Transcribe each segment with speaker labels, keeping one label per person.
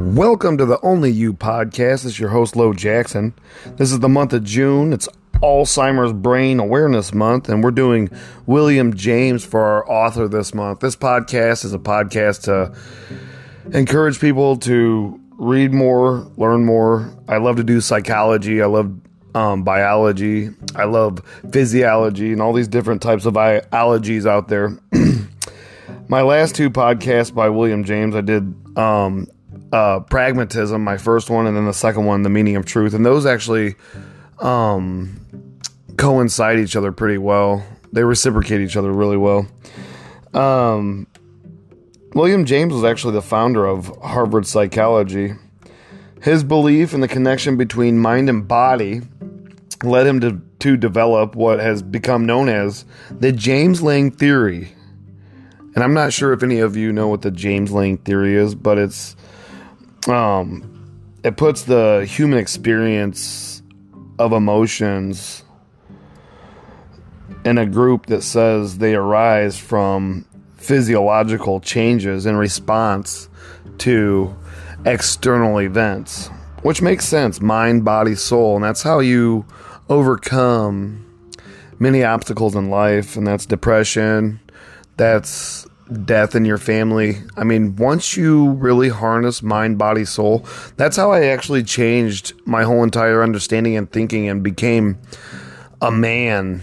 Speaker 1: Welcome to the Only You podcast. This is your host, Lo Jackson. This is the month of June. It's Alzheimer's Brain Awareness Month, and we're doing William James for our author this month. This podcast is a podcast to encourage people to read more, learn more. I love to do psychology. I love um, biology. I love physiology and all these different types of biologies out there. My last two podcasts by William James, I did um, uh, pragmatism, my first one, and then the second one, the meaning of truth, and those actually um, coincide each other pretty well. They reciprocate each other really well. Um, William James was actually the founder of Harvard Psychology. His belief in the connection between mind and body led him to, to develop what has become known as the James Lange theory. And I'm not sure if any of you know what the James Lange theory is, but it's um, it puts the human experience of emotions in a group that says they arise from physiological changes in response to external events, which makes sense mind, body, soul. And that's how you overcome many obstacles in life, and that's depression, that's death in your family. I mean, once you really harness mind, body, soul, that's how I actually changed my whole entire understanding and thinking and became a man,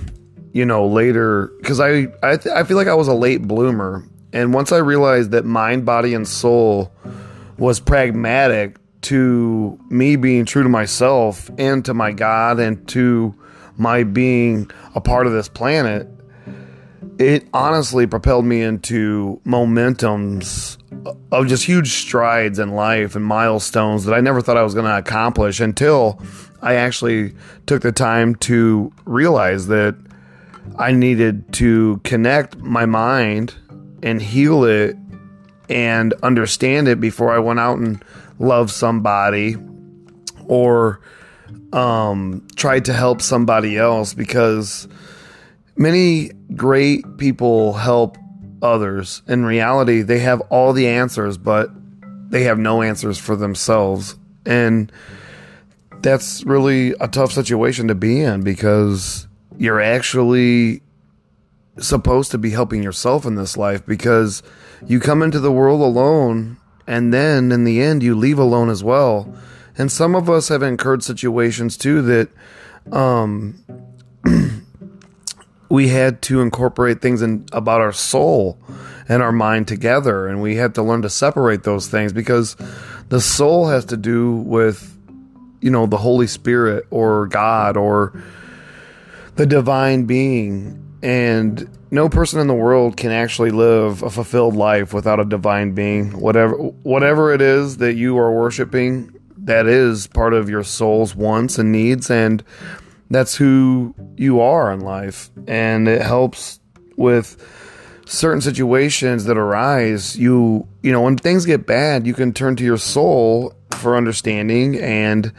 Speaker 1: you know, later cuz I I, th- I feel like I was a late bloomer. And once I realized that mind, body and soul was pragmatic to me being true to myself and to my God and to my being a part of this planet, it honestly propelled me into momentums of just huge strides in life and milestones that I never thought I was going to accomplish until I actually took the time to realize that I needed to connect my mind and heal it and understand it before I went out and loved somebody or um, tried to help somebody else because Many great people help others. In reality, they have all the answers, but they have no answers for themselves. And that's really a tough situation to be in because you're actually supposed to be helping yourself in this life because you come into the world alone and then in the end you leave alone as well. And some of us have incurred situations too that um we had to incorporate things in, about our soul and our mind together and we had to learn to separate those things because the soul has to do with you know the holy spirit or god or the divine being. And no person in the world can actually live a fulfilled life without a divine being. Whatever whatever it is that you are worshiping that is part of your soul's wants and needs. And that's who you are in life. And it helps with certain situations that arise. You you know when things get bad you can turn to your soul for understanding and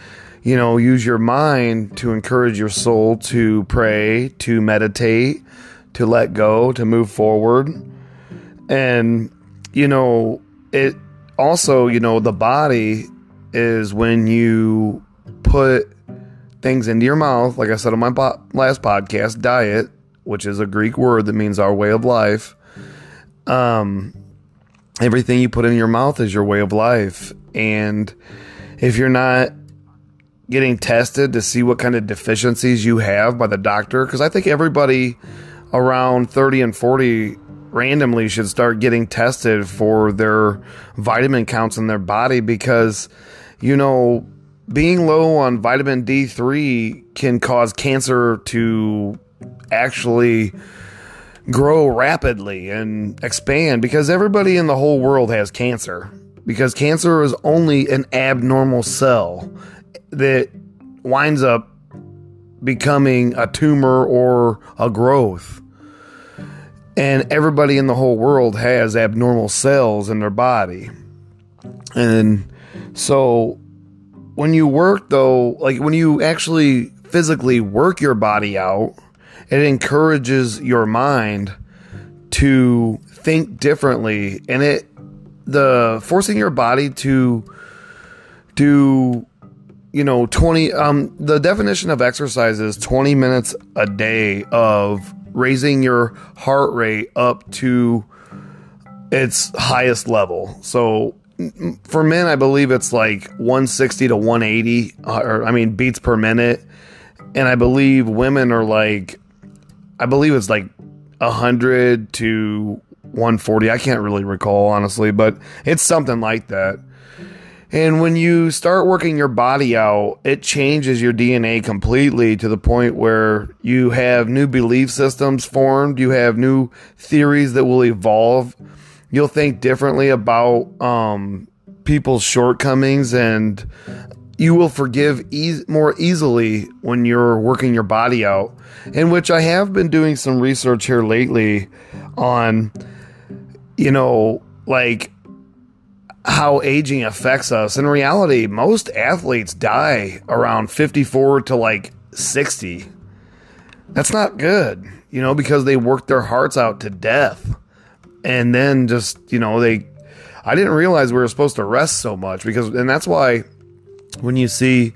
Speaker 1: you know use your mind to encourage your soul to pray to meditate to let go to move forward. And you know it also you know the body is when you put things into your mouth, like I said on my po- last podcast, diet, which is a Greek word that means our way of life. Um, everything you put in your mouth is your way of life. And if you're not getting tested to see what kind of deficiencies you have by the doctor, because I think everybody around 30 and 40 randomly should start getting tested for their vitamin counts in their body because, you know, being low on vitamin D3 can cause cancer to actually grow rapidly and expand because everybody in the whole world has cancer. Because cancer is only an abnormal cell that winds up becoming a tumor or a growth. And everybody in the whole world has abnormal cells in their body. And so when you work though, like when you actually physically work your body out, it encourages your mind to think differently. And it the forcing your body to do you know 20 um the definition of exercise is 20 minutes a day of raising your heart rate up to its highest level. So for men i believe it's like 160 to 180 uh, or i mean beats per minute. And i believe women are like i believe it's like 100 to 140 i can't really recall honestly but it's something like that. And when you start working your body out, it changes your DNA completely to the point where you have new belief systems formed, you have new theories that will evolve. You'll think differently about um, people's shortcomings and you will forgive e- more easily when you're working your body out. In which I have been doing some research here lately on, you know, like how aging affects us. In reality, most athletes die around 54 to like 60. That's not good, you know, because they work their hearts out to death. And then just, you know, they I didn't realize we were supposed to rest so much because and that's why when you see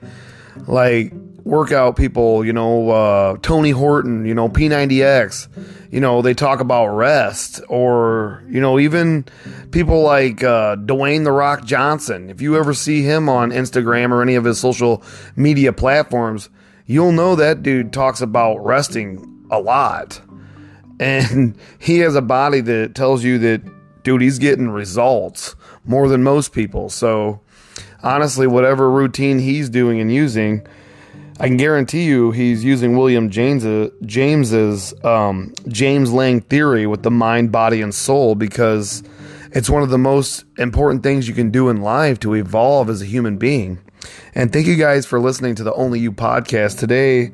Speaker 1: like workout people, you know, uh, Tony Horton, you know, P90X, you know, they talk about rest or, you know, even people like uh, Dwayne The Rock Johnson. If you ever see him on Instagram or any of his social media platforms, you'll know that dude talks about resting a lot. And he has a body that tells you that, dude, he's getting results more than most people. So, honestly, whatever routine he's doing and using, I can guarantee you he's using William James, James's um, James Lange theory with the mind, body, and soul because it's one of the most important things you can do in life to evolve as a human being. And thank you guys for listening to the Only You podcast. Today,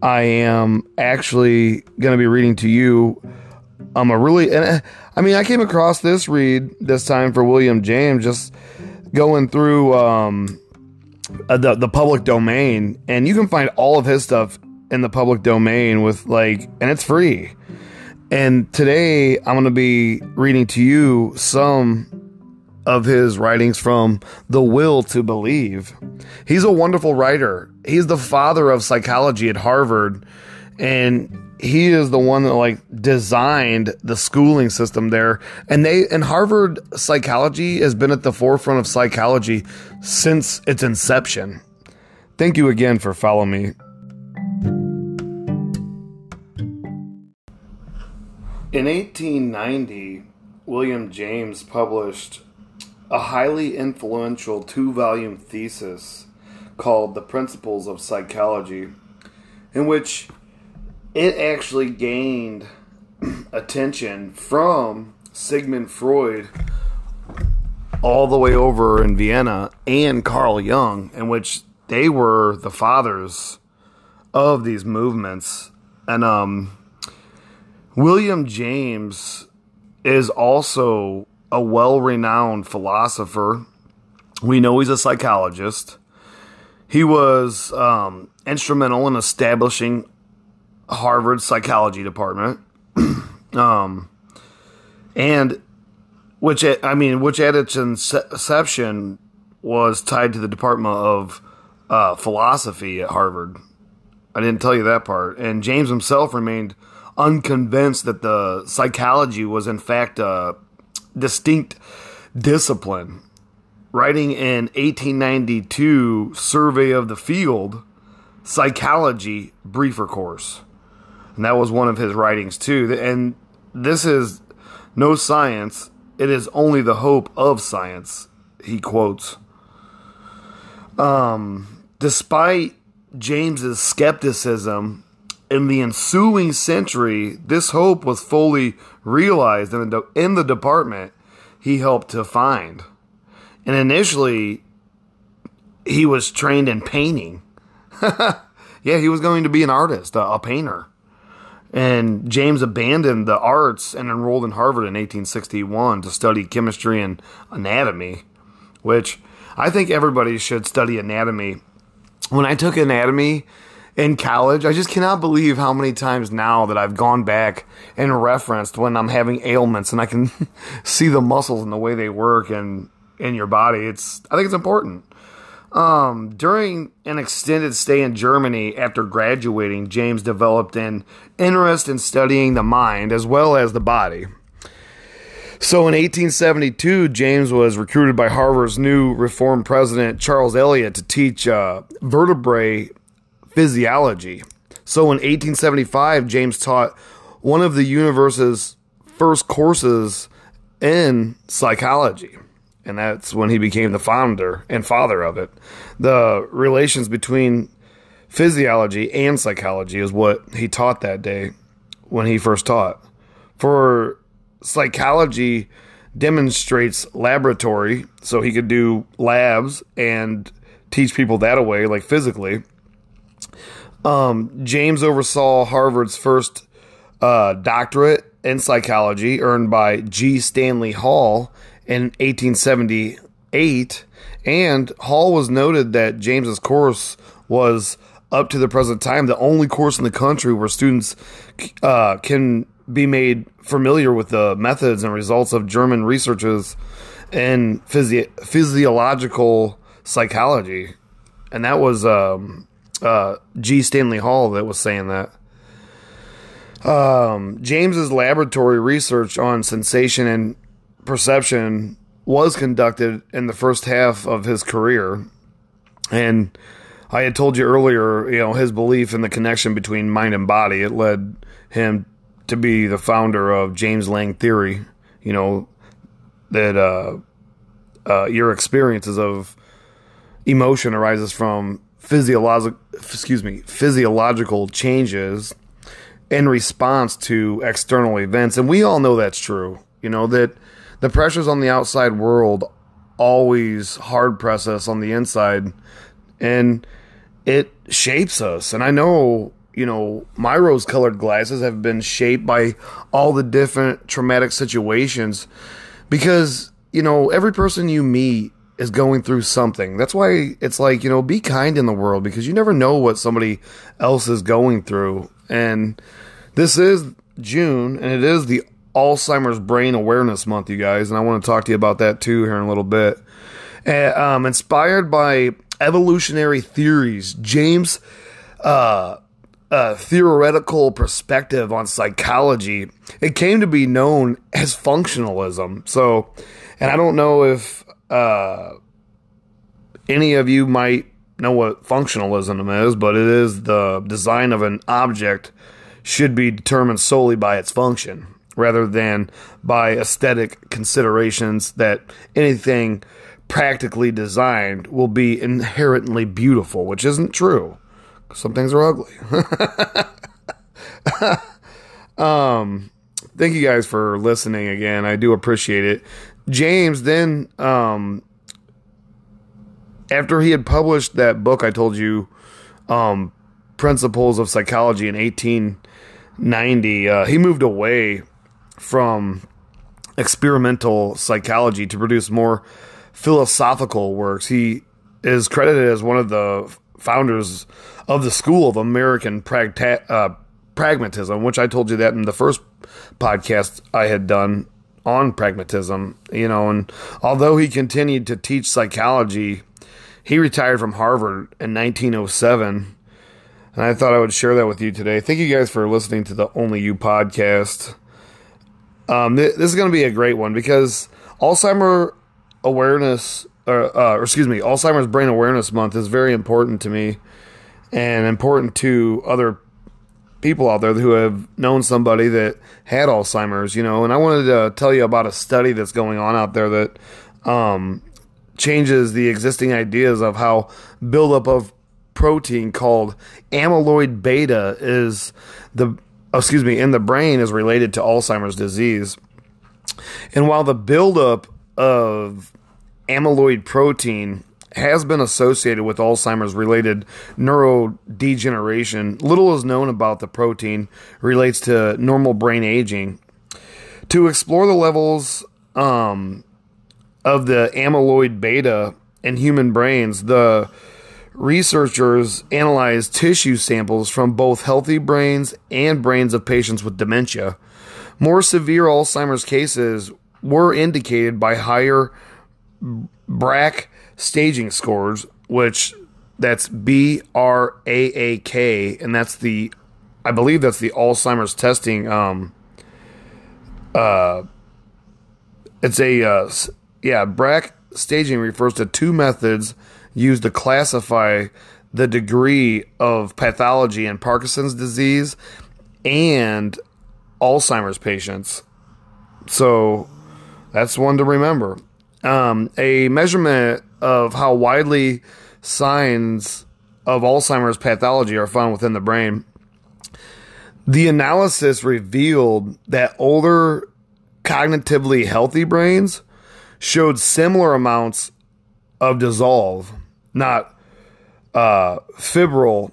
Speaker 1: I am actually going to be reading to you. I'm a really, and I mean, I came across this read this time for William James, just going through um, uh, the the public domain, and you can find all of his stuff in the public domain with like, and it's free. And today I'm going to be reading to you some of his writings from The Will to Believe. He's a wonderful writer. He's the father of psychology at Harvard, and he is the one that like designed the schooling system there and they and harvard psychology has been at the forefront of psychology since its inception thank you again for following me in 1890 william james published a highly influential two-volume thesis called the principles of psychology in which it actually gained attention from Sigmund Freud all the way over in Vienna and Carl Jung, in which they were the fathers of these movements. And um, William James is also a well renowned philosopher. We know he's a psychologist. He was um, instrumental in establishing Harvard psychology department. um, and which I mean, which at its inception was tied to the Department of uh, Philosophy at Harvard. I didn't tell you that part. And James himself remained unconvinced that the psychology was in fact a distinct discipline. Writing in 1892 Survey of the Field, Psychology Briefer Course and that was one of his writings too. And this is no science; it is only the hope of science. He quotes. Um, despite James's skepticism, in the ensuing century, this hope was fully realized in the, in the department he helped to find. And initially, he was trained in painting. yeah, he was going to be an artist, a, a painter. And James abandoned the arts and enrolled in Harvard in 1861 to study chemistry and anatomy, which I think everybody should study anatomy. When I took anatomy in college, I just cannot believe how many times now that I've gone back and referenced when I'm having ailments and I can see the muscles and the way they work and in your body. It's I think it's important. Um, during an extended stay in Germany after graduating, James developed an interest in studying the mind as well as the body. So in 1872, James was recruited by Harvard's new reform president, Charles Eliot, to teach uh, vertebrae physiology. So in 1875, James taught one of the universe's first courses in psychology. And that's when he became the founder and father of it. The relations between physiology and psychology is what he taught that day when he first taught. For psychology demonstrates laboratory, so he could do labs and teach people that away, like physically. Um, James oversaw Harvard's first uh, doctorate in psychology, earned by G. Stanley Hall in 1878. And Hall was noted that James's course was up to the present time the only course in the country where students uh, can be made familiar with the methods and results of German researchers in physi- physiological psychology. And that was um, uh, G. Stanley Hall that was saying that. Um, James's laboratory research on sensation and perception was conducted in the first half of his career. And I had told you earlier, you know, his belief in the connection between mind and body, it led him to be the founder of James Lange theory, you know, that uh, uh, your experiences of emotion arises from physiological excuse me physiological changes in response to external events. And we all know that's true. You know that the pressures on the outside world always hard press us on the inside and it shapes us. And i know you know my rose colored glasses have been shaped by all the different traumatic situations because you know every person you meet is going through something. That's why it's like, you know, be kind in the world because you never know what somebody else is going through. And this is June and it is the Alzheimer's Brain Awareness Month, you guys. And I want to talk to you about that too here in a little bit. Uh, um, inspired by evolutionary theories, James' uh, uh, theoretical perspective on psychology, it came to be known as functionalism. So, and I don't know if uh, any of you might know what functionalism is, but it is the design of an object should be determined solely by its function rather than by aesthetic considerations that anything practically designed will be inherently beautiful, which isn't true. Some things are ugly. um, thank you guys for listening again. I do appreciate it. James then, um, after he had published that book I told you, um, Principles of Psychology in 1890, uh, he moved away from experimental psychology to produce more philosophical works. He is credited as one of the founders of the School of American Pragta- uh, Pragmatism, which I told you that in the first podcast I had done on pragmatism, you know, and although he continued to teach psychology, he retired from Harvard in 1907. And I thought I would share that with you today. Thank you guys for listening to the Only You podcast. Um, th- this is going to be a great one because Alzheimer awareness, uh, uh, or excuse me, Alzheimer's Brain Awareness Month is very important to me and important to other people out there who have known somebody that had Alzheimer's, you know, and I wanted to tell you about a study that's going on out there that um, changes the existing ideas of how buildup of protein called amyloid beta is the excuse me in the brain is related to Alzheimer's disease. And while the buildup of amyloid protein has been associated with Alzheimer's related neurodegeneration. Little is known about the protein relates to normal brain aging. To explore the levels um, of the amyloid beta in human brains, the researchers analyzed tissue samples from both healthy brains and brains of patients with dementia. More severe Alzheimer's cases were indicated by higher Braak staging scores, which that's B R A A K, and that's the, I believe that's the Alzheimer's testing. Um, uh, it's a uh, yeah, Braak staging refers to two methods used to classify the degree of pathology in Parkinson's disease and Alzheimer's patients. So that's one to remember. Um, a measurement of how widely signs of Alzheimer's pathology are found within the brain. The analysis revealed that older, cognitively healthy brains showed similar amounts of dissolve, not uh, fibril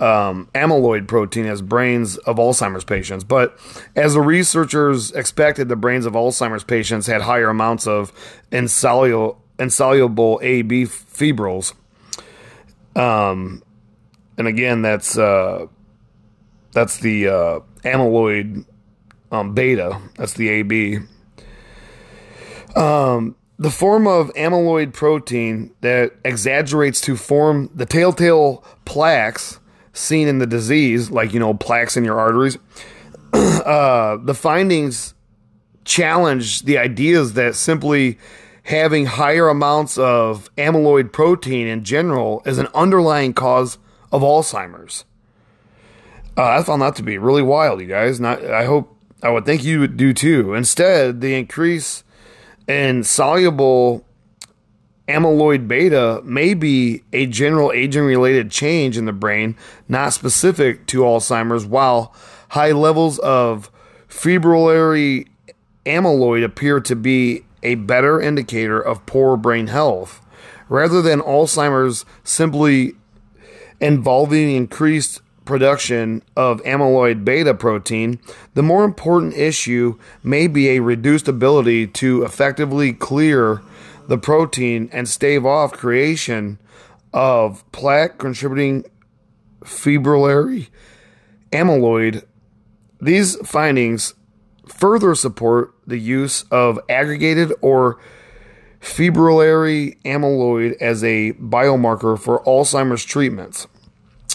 Speaker 1: um, amyloid protein as brains of Alzheimer's patients. But as the researchers expected, the brains of Alzheimer's patients had higher amounts of insoluble, insoluble AB fibrils. Um, and again, that's uh, that's the uh, amyloid um, beta. That's the AB. Um, the form of amyloid protein that exaggerates to form the telltale plaques seen in the disease, like, you know, plaques in your arteries, uh, the findings challenge the ideas that simply having higher amounts of amyloid protein in general is an underlying cause of Alzheimer's. Uh, I found that to be really wild, you guys. Not, I hope, I would think you would do too. Instead, the increase in soluble amyloid beta may be a general aging related change in the brain, not specific to Alzheimer's, while high levels of fibrillary amyloid appear to be a better indicator of poor brain health. Rather than Alzheimer's simply involving increased production of amyloid beta protein, the more important issue may be a reduced ability to effectively clear the protein and stave off creation of plaque contributing fibrillary amyloid. These findings further support the use of aggregated or fibrillary amyloid as a biomarker for Alzheimer's treatments.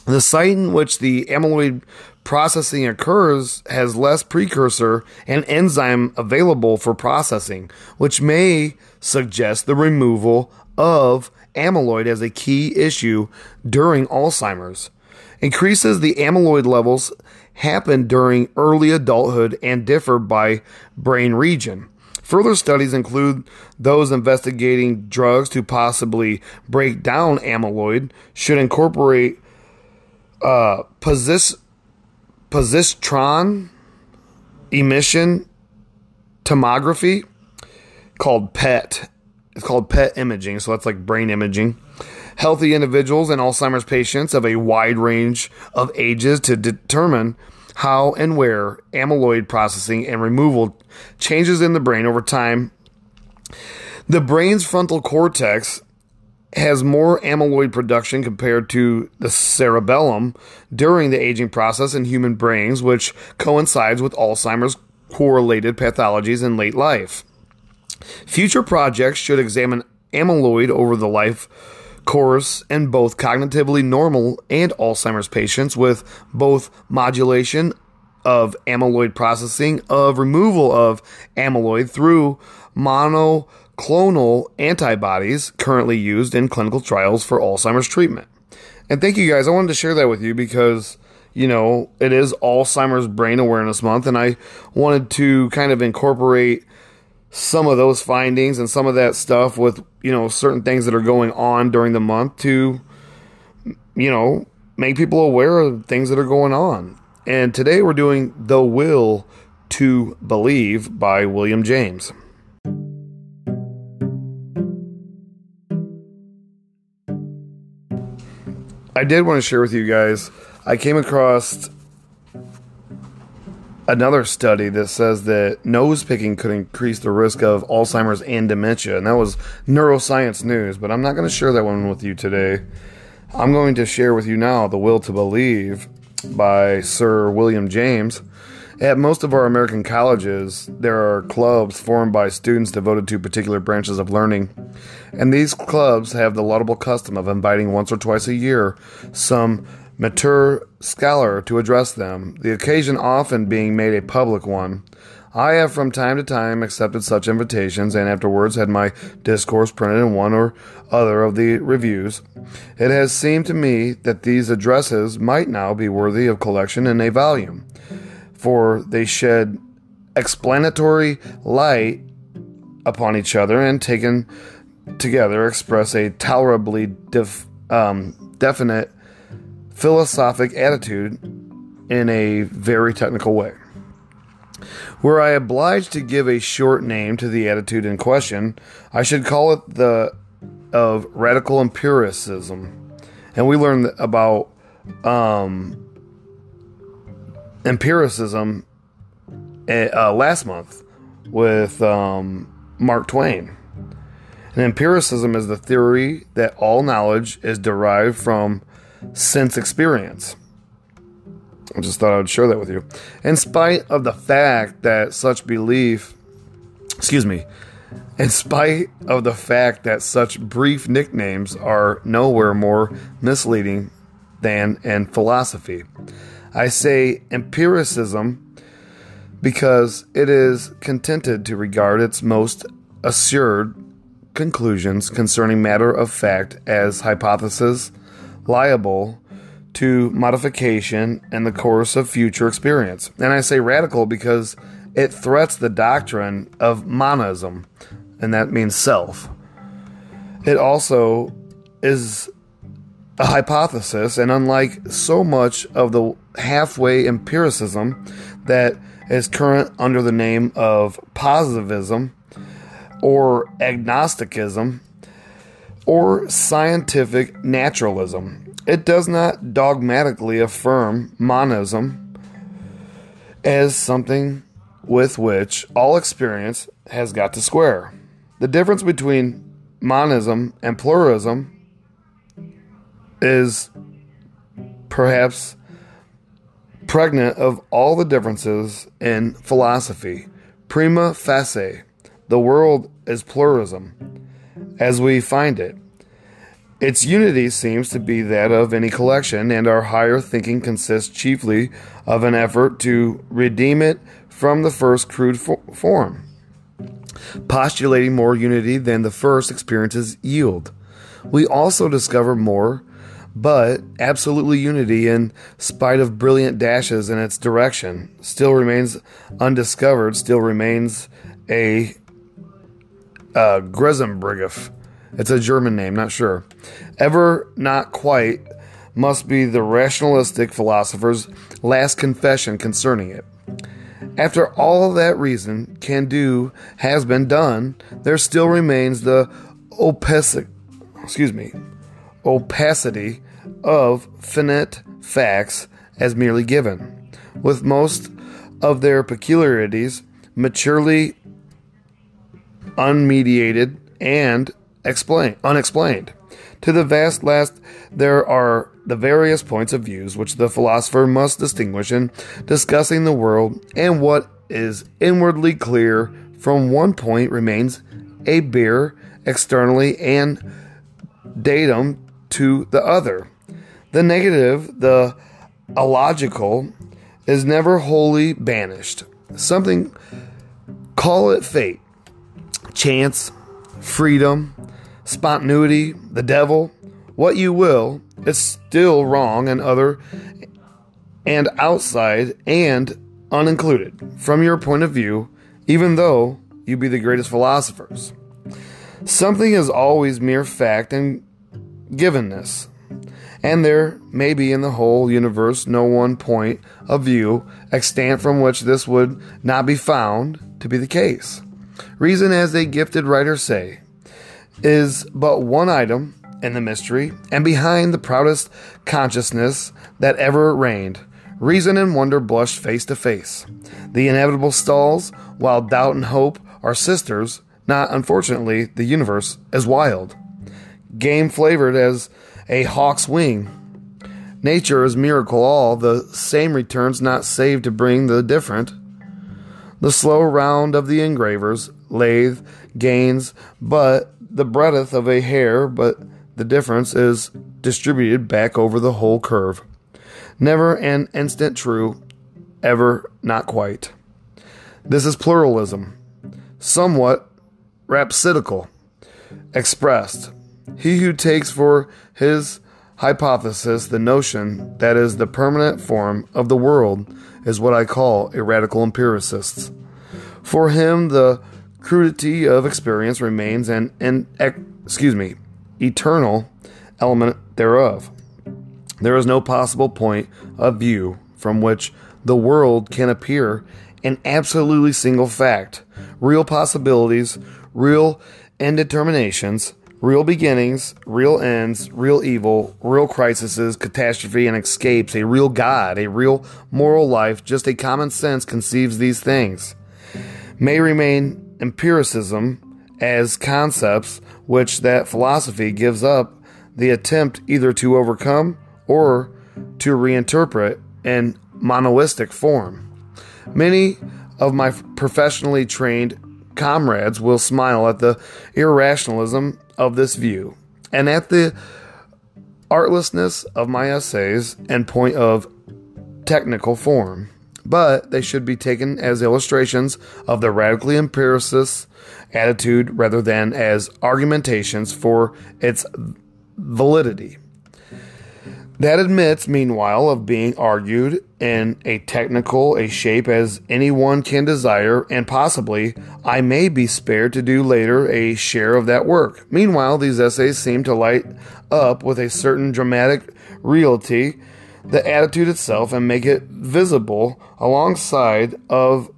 Speaker 1: The site in which the amyloid processing occurs has less precursor and enzyme available for processing, which may suggest the removal of amyloid as a key issue during Alzheimer's. Increases the amyloid levels happen during early adulthood and differ by brain region. Further studies include those investigating drugs to possibly break down amyloid should incorporate uh, posis- positron emission tomography called PET. It's called PET imaging, so that's like brain imaging. Healthy individuals and Alzheimer's patients of a wide range of ages to determine how and where amyloid processing and removal changes in the brain over time. The brain's frontal cortex has more amyloid production compared to the cerebellum during the aging process in human brains, which coincides with Alzheimer's correlated pathologies in late life. Future projects should examine amyloid over the life course in both cognitively normal and Alzheimer's patients with both modulation of amyloid processing of removal of amyloid through monoclonal antibodies currently used in clinical trials for Alzheimer's treatment. And thank you guys. I wanted to share that with you because you know, it is Alzheimer's Brain Awareness Month, and I wanted to kind of incorporate some of those findings and some of that stuff with, you know, certain things that are going on during the month to, you know, make people aware of things that are going on. And today we're doing The Will to Believe by William James. I did want to share with you guys, I came across another study that says that nose picking could increase the risk of Alzheimer's and dementia, and that was neuroscience news. But I'm not going to share that one with you today. I'm going to share with you now The Will to Believe by Sir William James. At most of our American colleges, there are clubs formed by students devoted to particular branches of learning. And these clubs have the laudable custom of inviting once or twice a year some mature scholar to address them, the occasion often being made a public one. I have from time to time accepted such invitations and afterwards had my discourse printed in one or other of the reviews. It has seemed to me that these addresses might now be worthy of collection in a volume, for they shed explanatory light upon each other and taken together express a tolerably def, um, definite philosophic attitude in a very technical way. Were I obliged to give a short name to the attitude in question, I should call it the of radical empiricism. And we learned about um, empiricism uh, last month with um, Mark Twain. And empiricism is the theory that all knowledge is derived from sense experience. I just thought I would share that with you. In spite of the fact that such belief, excuse me, in spite of the fact that such brief nicknames are nowhere more misleading than in philosophy. I say empiricism because it is contented to regard its most assured conclusions concerning matter of fact as hypotheses liable to modification in the course of future experience. And I say radical because it threats the doctrine of monism, and that means self. It also is a hypothesis, and unlike so much of the halfway empiricism that is current under the name of positivism or agnosticism or scientific naturalism, it does not dogmatically affirm monism as something with which all experience has got to square. The difference between monism and pluralism is perhaps pregnant of all the differences in philosophy. Prima facie, the world is pluralism as we find it. Its unity seems to be that of any collection, and our higher thinking consists chiefly of an effort to redeem it from the first crude fo- form, postulating more unity than the first experiences yield. We also discover more, but absolutely unity, in spite of brilliant dashes in its direction, still remains undiscovered, still remains a uh, it's a German name, not sure. Ever not quite must be the rationalistic philosopher's last confession concerning it. After all that reason can do has been done, there still remains the opacity, excuse me, opacity of finite facts as merely given, with most of their peculiarities maturely unmediated and explain, unexplained. To the vast last, there are the various points of views which the philosopher must distinguish in discussing the world, and what is inwardly clear from one point remains a bare externally and datum to the other. The negative, the illogical, is never wholly banished. Something, call it fate, chance, freedom, spontaneity, the devil, what you will, it's still wrong and other and outside and unincluded from your point of view, even though you be the greatest philosophers. Something is always mere fact and givenness, and there may be in the whole universe no one point of view extant from which this would not be found to be the case. Reason, as a gifted writer say, is but one item in the mystery, and behind the proudest consciousness that ever reigned, reason and wonder blushed face to face. The inevitable stalls, while doubt and hope are sisters, not unfortunately the universe is wild. Game flavored as a hawk's wing, Nature is miracle all, the same returns not saved to bring the different. The slow round of the engravers, lathe, gains but the breadth of a hair, but the difference is distributed back over the whole curve. Never an instant true, ever not quite. This is pluralism, somewhat rhapsodical, expressed. He who takes for his hypothesis the notion that is the permanent form of the world is what I call a radical empiricist. For him, the crudity of experience remains an, an excuse me, eternal element thereof. There is no possible point of view from which the world can appear an absolutely single fact, real possibilities, real indeterminations, real beginnings, real ends, real evil, real crises, catastrophe, and escapes, a real God, a real moral life, just a common sense conceives these things, may remain empiricism as concepts which that philosophy gives up the attempt either to overcome or to reinterpret in monoistic form. Many of my professionally trained comrades will smile at the irrationalism of this view and at the artlessness of my essays and point of technical form, but they should be taken as illustrations of the radically empiricist attitude rather than as argumentations for its validity. That admits, meanwhile, of being argued in a technical a shape as anyone can desire, and possibly I may be spared to do later a share of that work. Meanwhile, these essays seem to light up with a certain dramatic reality the attitude itself and make it visible alongside of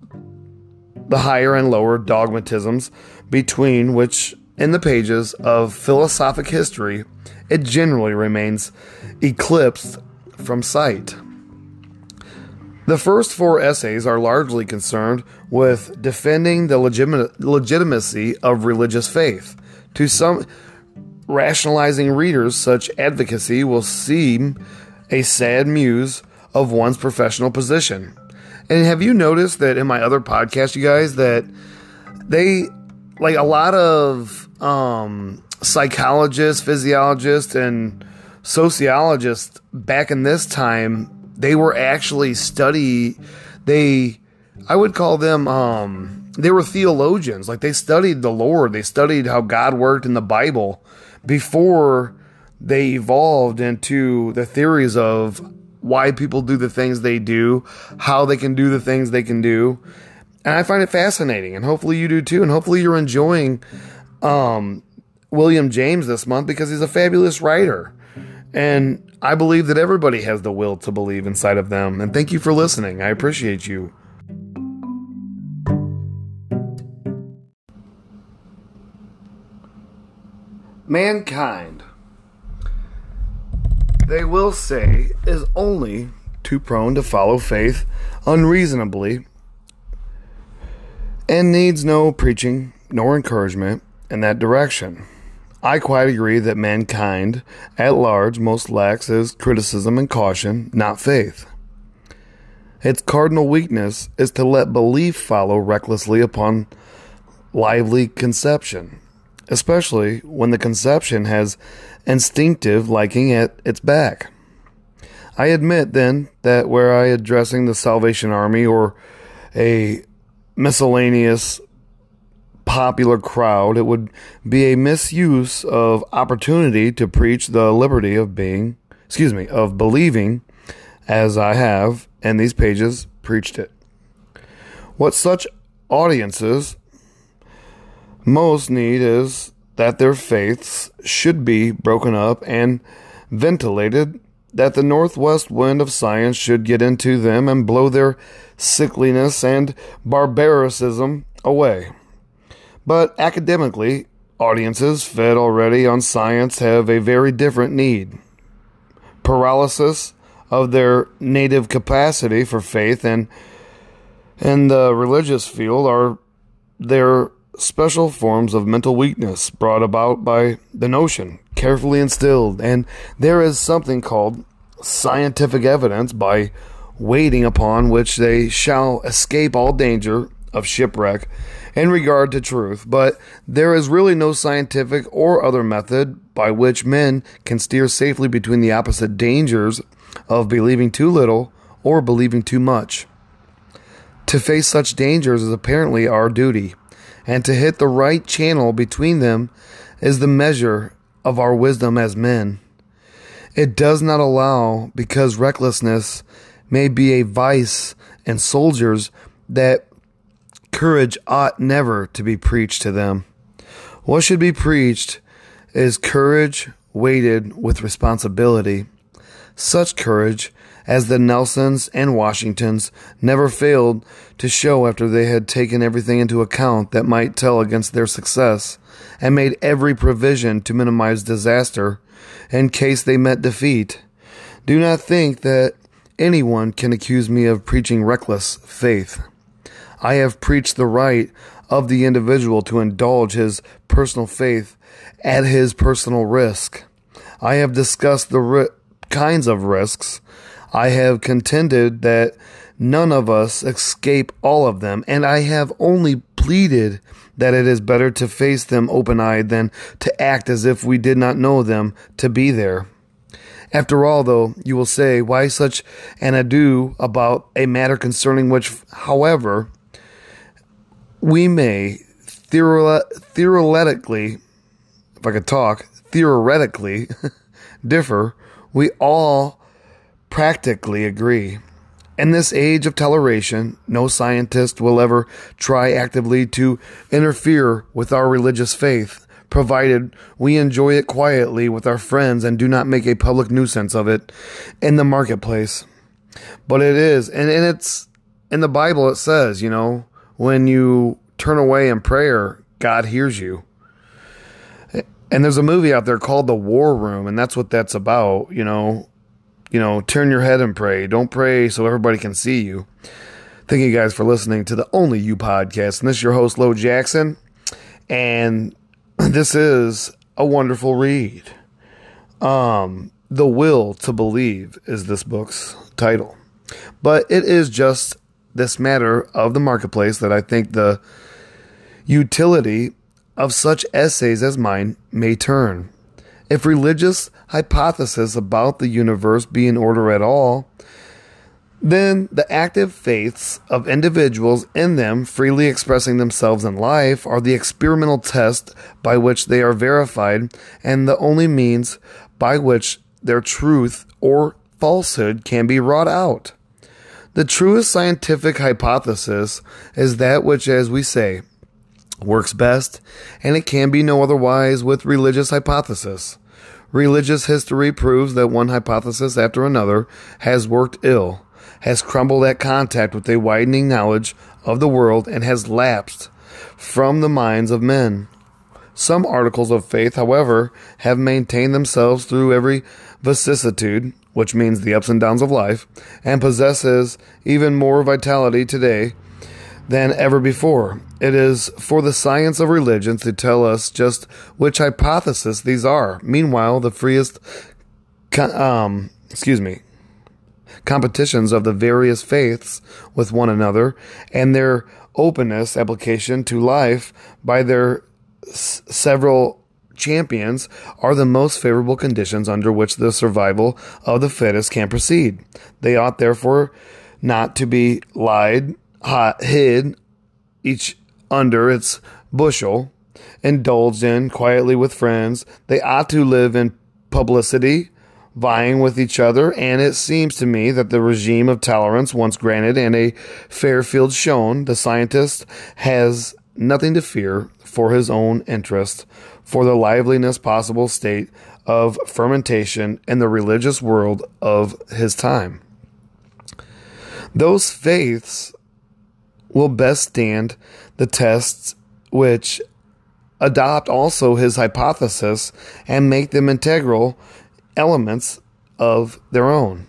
Speaker 1: the higher and lower dogmatisms between which in the pages of philosophic history it generally remains eclipsed from sight. The first four essays are largely concerned with defending the legitimacy of religious faith. To some rationalizing readers, such advocacy will seem a sad muse of one's professional position. And have you noticed that in my other podcast, you guys, that they like a lot of um, psychologists, physiologists, and sociologists back in this time, they were actually study. They, I would call them, um, they were theologians. Like they studied the Lord. They studied how God worked in the Bible before they evolved into the theories of why people do the things they do, how they can do the things they can do. And I find it fascinating, and hopefully you do too. And hopefully you're enjoying um, William James this month because he's a fabulous writer. And I believe that everybody has the will to believe inside of them. And thank you for listening. I appreciate you. Mankind, they will say, is only too prone to follow faith unreasonably and needs no preaching nor encouragement in that direction. I quite agree that mankind at large most lacks is criticism and caution, not faith. Its cardinal weakness is to let belief follow recklessly upon lively conception, especially when the conception has instinctive liking at its back. I admit then that were I addressing the Salvation Army or a miscellaneous popular crowd, it would be a misuse of opportunity to preach the liberty of being, excuse me, of believing as I have, and these pages preached it. What such audiences most need is that their faiths should be broken up and ventilated, that the northwest wind of science should get into them and blow their sickliness and barbaricism away. But academically, audiences fed already on science have a very different need. Paralysis of their native capacity for faith and in the religious field are their special forms of mental weakness brought about by the notion, carefully instilled, and there is something called scientific evidence by waiting upon which they shall escape all danger of shipwreck in regard to truth, but there is really no scientific or other method by which men can steer safely between the opposite dangers of believing too little or believing too much. To face such dangers is apparently our duty, and to hit the right channel between them is the measure of our wisdom as men. It does not allow, because recklessness may be a vice in soldiers, that courage ought never to be preached to them. What should be preached is courage weighted with responsibility. Such courage as the Nelsons and Washingtons never failed to show after they had taken everything into account that might tell against their success, and made every provision to minimize disaster in case they met defeat. Do not think that anyone can accuse me of preaching reckless faith. I have preached the right of the individual to indulge his personal faith at his personal risk. I have discussed the ri- kinds of risks. I have contended that none of us escape all of them, and I have only pleaded that it is better to face them open eyed than to act as if we did not know them to be there. After all, though, you will say, why such an ado about a matter concerning which, however, we may theoretically, if I could talk, theoretically differ, we all practically agree. In this age of toleration, no scientist will ever try actively to interfere with our religious faith, provided we enjoy it quietly with our friends and do not make a public nuisance of it in the marketplace. But it is, and, and it's in the Bible, it says, you know, when you turn away in prayer, God hears you. And there's a movie out there called The War Room, and that's what that's about. You know, you know, turn your head and pray. Don't pray so everybody can see you. Thank you guys for listening to the Only You podcast. And this is your host, Lo Jackson. And this is a wonderful read. Um, The Will to Believe is this book's title. But it is just this matter of the marketplace that I think the utility of such essays as mine may turn. If religious hypotheses about the universe be in order at all, then the active faiths of individuals in them freely expressing themselves in life are the experimental test by which they are verified and the only means by which their truth or falsehood can be wrought out. The truest scientific hypothesis is that which, as we say, works best, and it can be no otherwise with religious hypothesis. Religious history proves that one hypothesis after another has worked ill, has crumbled at contact with a widening knowledge of the world, and has lapsed from the minds of men. Some articles of faith, however, have maintained themselves through every vicissitude which means the ups and downs of life, and possesses even more vitality today than ever before. It is for the science of religion to tell us just which hypothesis these are. Meanwhile, the freest, um, excuse me, competitions of the various faiths with one another and their openness application to life by their s- several champions are the most favorable conditions under which the survival of the fittest can proceed. They ought therefore not to be lied, hot, hid each under its bushel, indulged in quietly with friends. They ought to live in publicity, vying with each other, and it seems to me that the regime of tolerance once granted and a fair field shown, the scientist has nothing to fear for his own interest for the liveliness possible state of fermentation in the religious world of his time. Those faiths will best stand the tests which adopt also his hypothesis and make them integral elements of their own.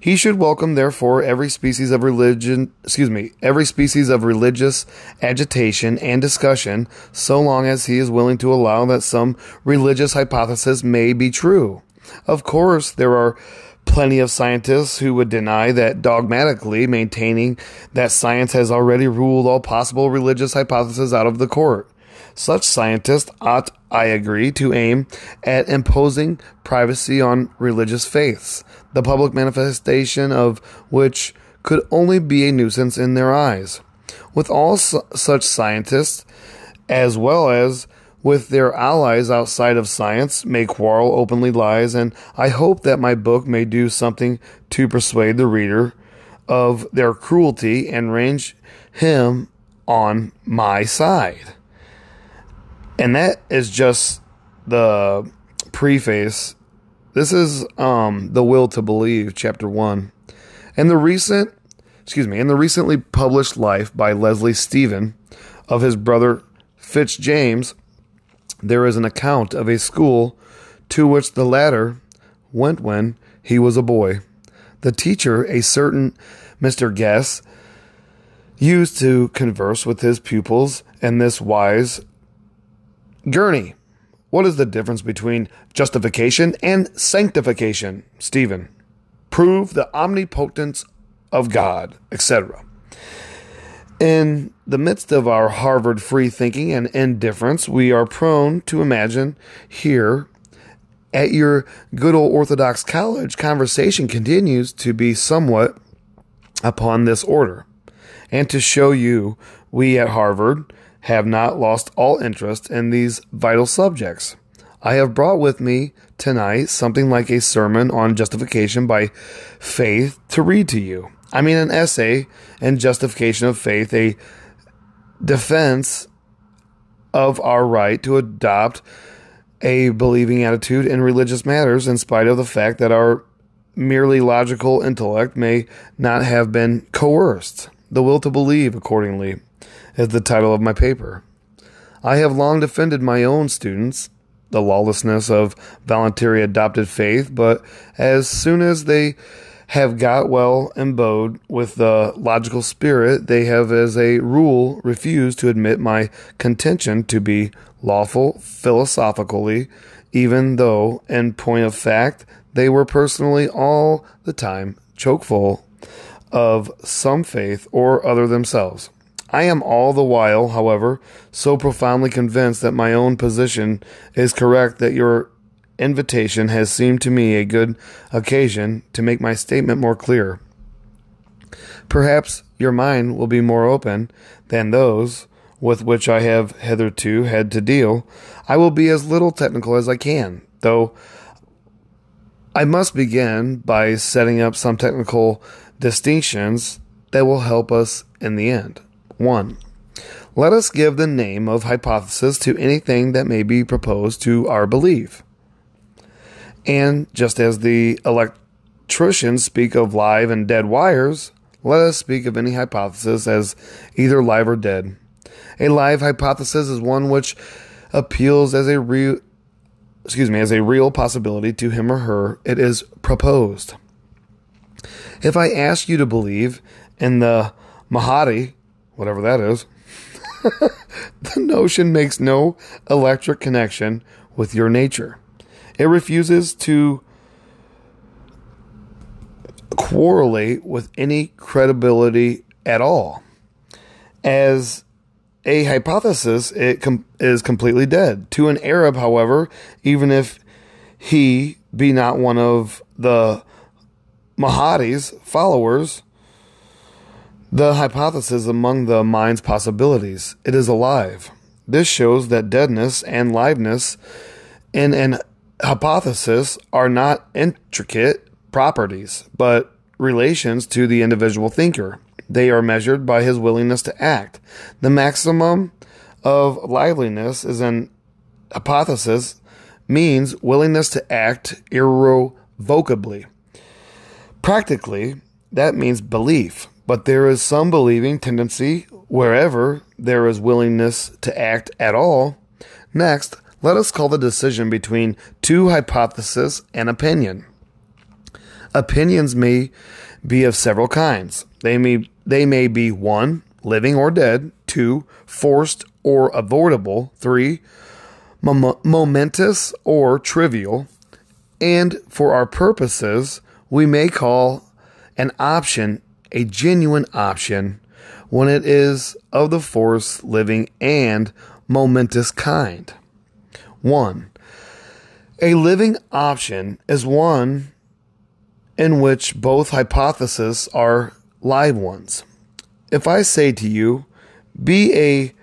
Speaker 1: He should welcome, therefore, every species of religion, excuse me, every species of religious agitation and discussion, so long as he is willing to allow that some religious hypothesis may be true. Of course, there are plenty of scientists who would deny that dogmatically, maintaining that science has already ruled all possible religious hypotheses out of the court. Such scientists ought, I agree, to aim at imposing privacy on religious faiths, the public manifestation of which could only be a nuisance in their eyes. With all su- such scientists, as well as with their allies outside of science, may quarrel openly lies, and I hope that my book may do something to persuade the reader of their cruelty and range him on my side. And that is just the preface. This is um, The Will to Believe, chapter 1. And the recent, excuse me, in the recently published life by Leslie Stephen of his brother Fitz James, there is an account of a school to which the latter went when he was a boy. The teacher, a certain Mr. Guest, used to converse with his pupils in this wise Gurney, what is the difference between justification and sanctification? Stephen, prove the omnipotence of God, etc. In the midst of our Harvard free thinking and indifference, we are prone to imagine here at your good old Orthodox college, conversation continues to be somewhat upon this order. And to show you, we at Harvard have not lost all interest in these vital subjects. I have brought with me tonight something like a sermon on justification by faith to read to you. I mean, an essay in justification of faith, a defense of our right to adopt a believing attitude in religious matters, in spite of the fact that our merely logical intellect may not have been coerced. The will to believe, accordingly, is the title of my paper. I have long defended my own students, the lawlessness of voluntary adopted faith, but as soon as they have got well imbued with the logical spirit, they have, as a rule, refused to admit my contention to be lawful philosophically, even though, in point of fact, they were personally all the time chokeful of some faith or other themselves. I am all the while, however, so profoundly convinced that my own position is correct that your invitation has seemed to me a good occasion to make my statement more clear. Perhaps your mind will be more open than those with which I have hitherto had to deal. I will be as little technical as I can, though I must begin by setting up some technical distinctions that will help us in the end. 1. Let us give the name of hypothesis to anything that may be proposed to our belief. And just as the electricians speak of live and dead wires, let us speak of any hypothesis as either live or dead. A live hypothesis is one which appeals as a real excuse me, as a real possibility to him or her it is proposed. If I ask you to believe in the Mahdi, whatever that is, the notion makes no electric connection with your nature. It refuses to correlate with any credibility at all. As a hypothesis, it com- is completely dead. To an Arab, however, even if he be not one of the Mahdi's followers, the hypothesis among the mind's possibilities. It is alive. This shows that deadness and liveness in an hypothesis are not intricate properties, but relations to the individual thinker. They are measured by his willingness to act. The maximum of liveliness is an hypothesis means willingness to act irrevocably. Practically, that means belief, but there is some believing tendency wherever there is willingness to act at all. Next, let us call the decision between two hypotheses an opinion. Opinions may be of several kinds. They may they may be one, living or dead, two, forced or avoidable, three, mom- momentous or trivial, and for our purposes, we may call an option a genuine option when it is of the force living and momentous kind. 1. A living option is one in which both hypotheses are live ones. If I say to you, be a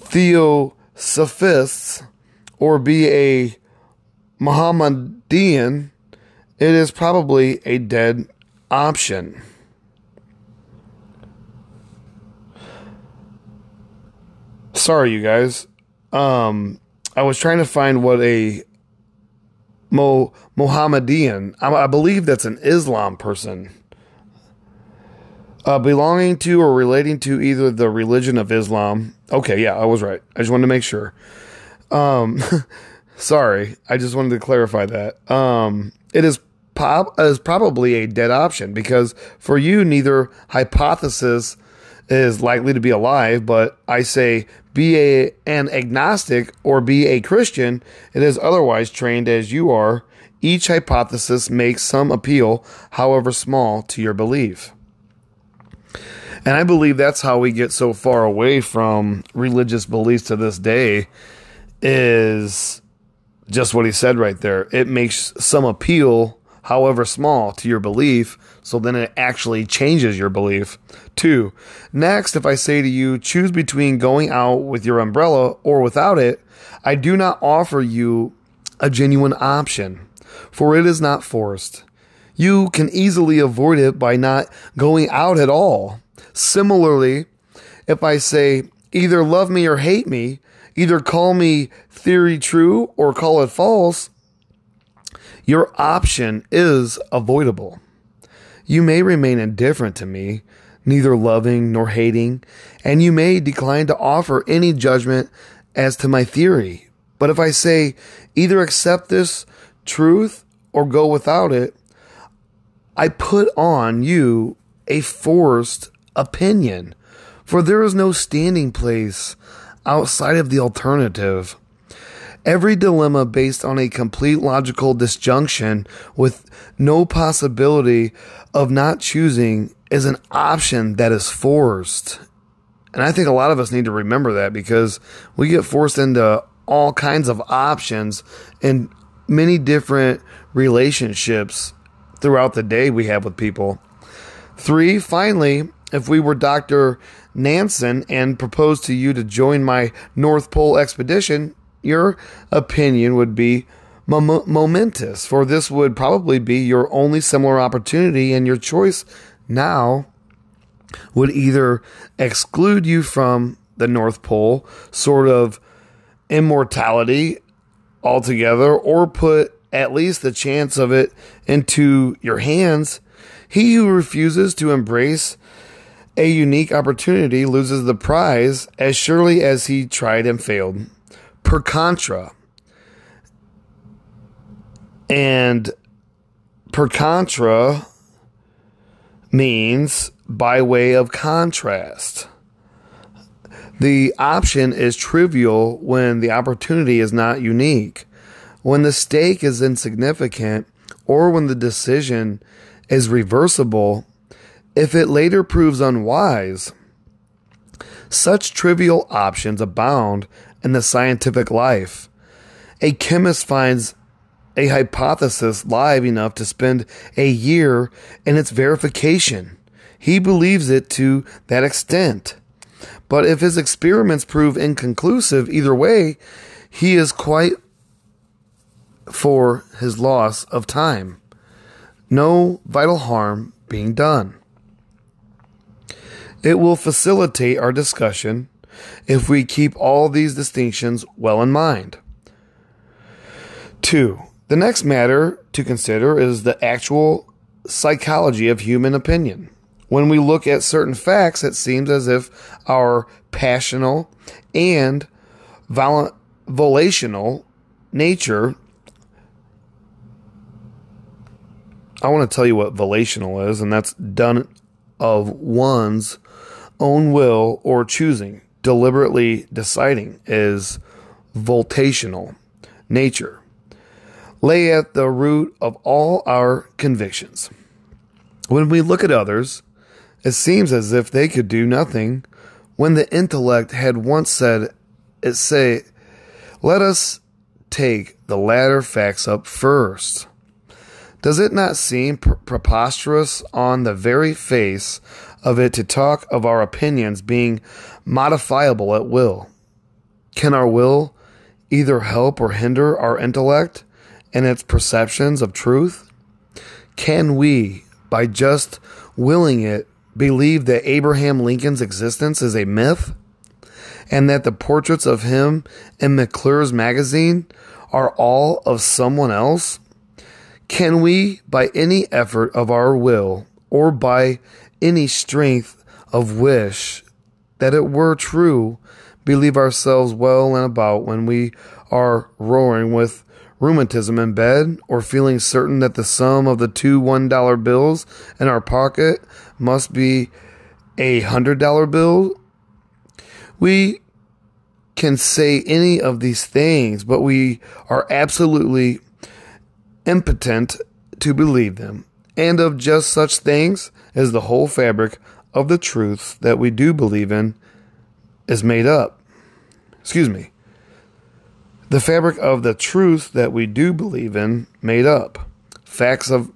Speaker 1: theosophist or be a Mohammedan, it is probably a dead option. Sorry, you guys. Um, I was trying to find what a Mo Mohammedan. I, I believe that's an Islam person. Uh, belonging to or relating to either the religion of Islam. Okay, yeah, I was right. I just wanted to make sure. Um, sorry, I just wanted to clarify that. Um, it is pop is probably a dead option because for you, neither hypothesis is likely to be alive. But I say be a an agnostic or be a Christian. It is otherwise trained as you are. Each hypothesis makes some appeal, however small, to your belief. And I believe that's how we get so far away from religious beliefs to this day is just what he said right there. It makes some appeal, however small, to your belief. So then it actually changes your belief. Two, next, if I say to you, choose between going out with your umbrella or without it, I do not offer you a genuine option, for it is not forced. You can easily avoid it by not going out at all. Similarly, if I say, either love me or hate me, either call me theory true or call it false, your option is avoidable. You may remain indifferent to me, neither loving nor hating, and you may decline to offer any judgment as to my theory. But if I say either accept this truth or go without it, I put on you a forced opinion, for there is no standing place outside of the alternative. Every dilemma based on a complete logical disjunction with no possibility of not choosing is an option that is forced. And I think a lot of us need to remember that because we get forced into all kinds of options in many different relationships throughout the day we have with people. Three, finally, if we were Dr. Nansen and proposed to you to join my North Pole expedition, your opinion would be mom- momentous, for this would probably be your only similar opportunity, and your choice now would either exclude you from the North Pole, sort of immortality altogether, or put at least the chance of it into your hands. He who refuses to embrace a unique opportunity loses the prize as surely as he tried and failed. Per contra. And per contra means by way of contrast. The option is trivial when the opportunity is not unique. When the stake is insignificant or when the decision is reversible, if it later proves unwise. Such trivial options abound in the scientific life. A chemist finds a hypothesis live enough to spend a year in its verification. He believes it to that extent. But if his experiments prove inconclusive either way, he is quite for his loss of time. No vital harm being done. It will facilitate our discussion if we keep all these distinctions well in mind. Two, the next matter to consider is the actual psychology of human opinion. When we look at certain facts, it seems as if our passional and volitional nature. I want to tell you what volitional is, and that's done of one's own will or choosing, deliberately deciding, is voltational nature lay at the root of all our convictions. When we look at others, it seems as if they could do nothing when the intellect had once said, it say, let us take the latter facts up first. Does it not seem pr- preposterous on the very face of it to talk of our opinions being modifiable at will? Can our will either help or hinder our intellect and its perceptions of truth? Can we, by just willing it, believe that Abraham Lincoln's existence is a myth? And that the portraits of him in McClure's magazine are all of someone else? Can we, by any effort of our will or by any strength of wish that it were true, believe ourselves well and about when we are roaring with rheumatism in bed, or feeling certain that the sum of the two one dollar bills in our pocket must be a hundred dollar bill. We can say any of these things, but we are absolutely impotent to believe them. And of just such things as the whole fabric of the truth that we do believe in is made up. Excuse me the fabric of the truth that we do believe in made up. Facts of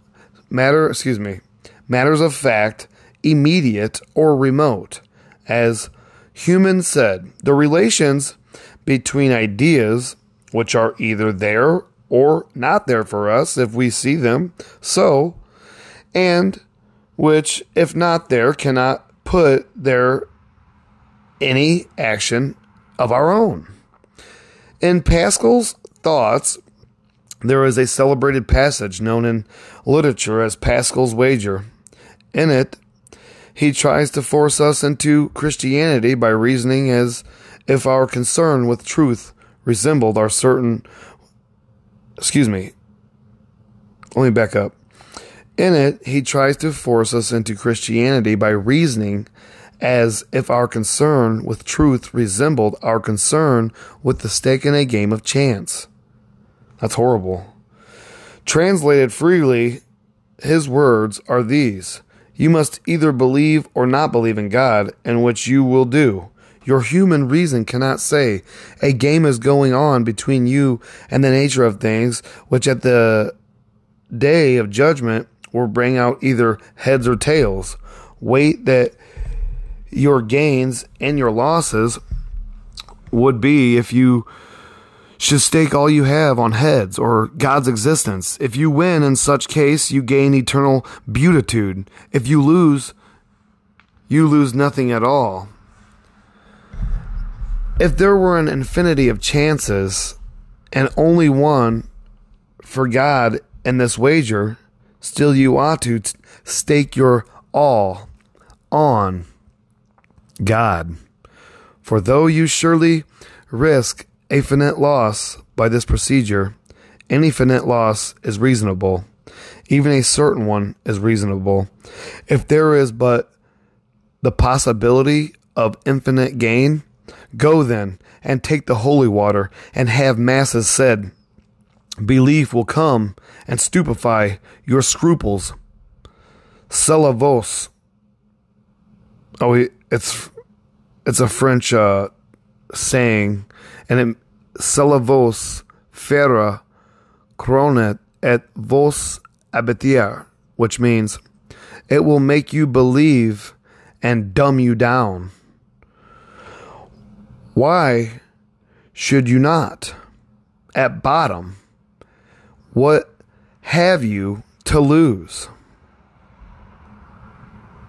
Speaker 1: matter, excuse me, matters of fact, immediate or remote. As Hume said, the relations between ideas, which are either there or not there for us if we see them so, and which, if not there, cannot put there any action of our own. In Pascal's thoughts, there is a celebrated passage known in literature as Pascal's wager. In it, he tries to force us into Christianity by reasoning as if our concern with truth resembled our certain. Excuse me. Let me back up. In it, he tries to force us into Christianity by reasoning as if our concern with truth resembled our concern with the stake in a game of chance. That's horrible. Translated freely, his words are these You must either believe or not believe in God, and which you will do. Your human reason cannot say a game is going on between you and the nature of things, which at the day of judgment will bring out either heads or tails. Wait that your gains and your losses would be if you should stake all you have on heads or God's existence. If you win in such case, you gain eternal beatitude. If you lose, you lose nothing at all. If there were an infinity of chances and only one for God in this wager, still you ought to stake your all on God. For though you surely risk a finite loss by this procedure, any finite loss is reasonable. Even a certain one is reasonable. If there is but the possibility of infinite gain, go then and take the holy water and have masses said. Belief will come and stupefy your scruples. Celavos. Oh, it's it's a French uh, saying, and it cela vos fera cronet et vos abetier, which means it will make you believe and dumb you down. Why should you not? At bottom, what have you to lose?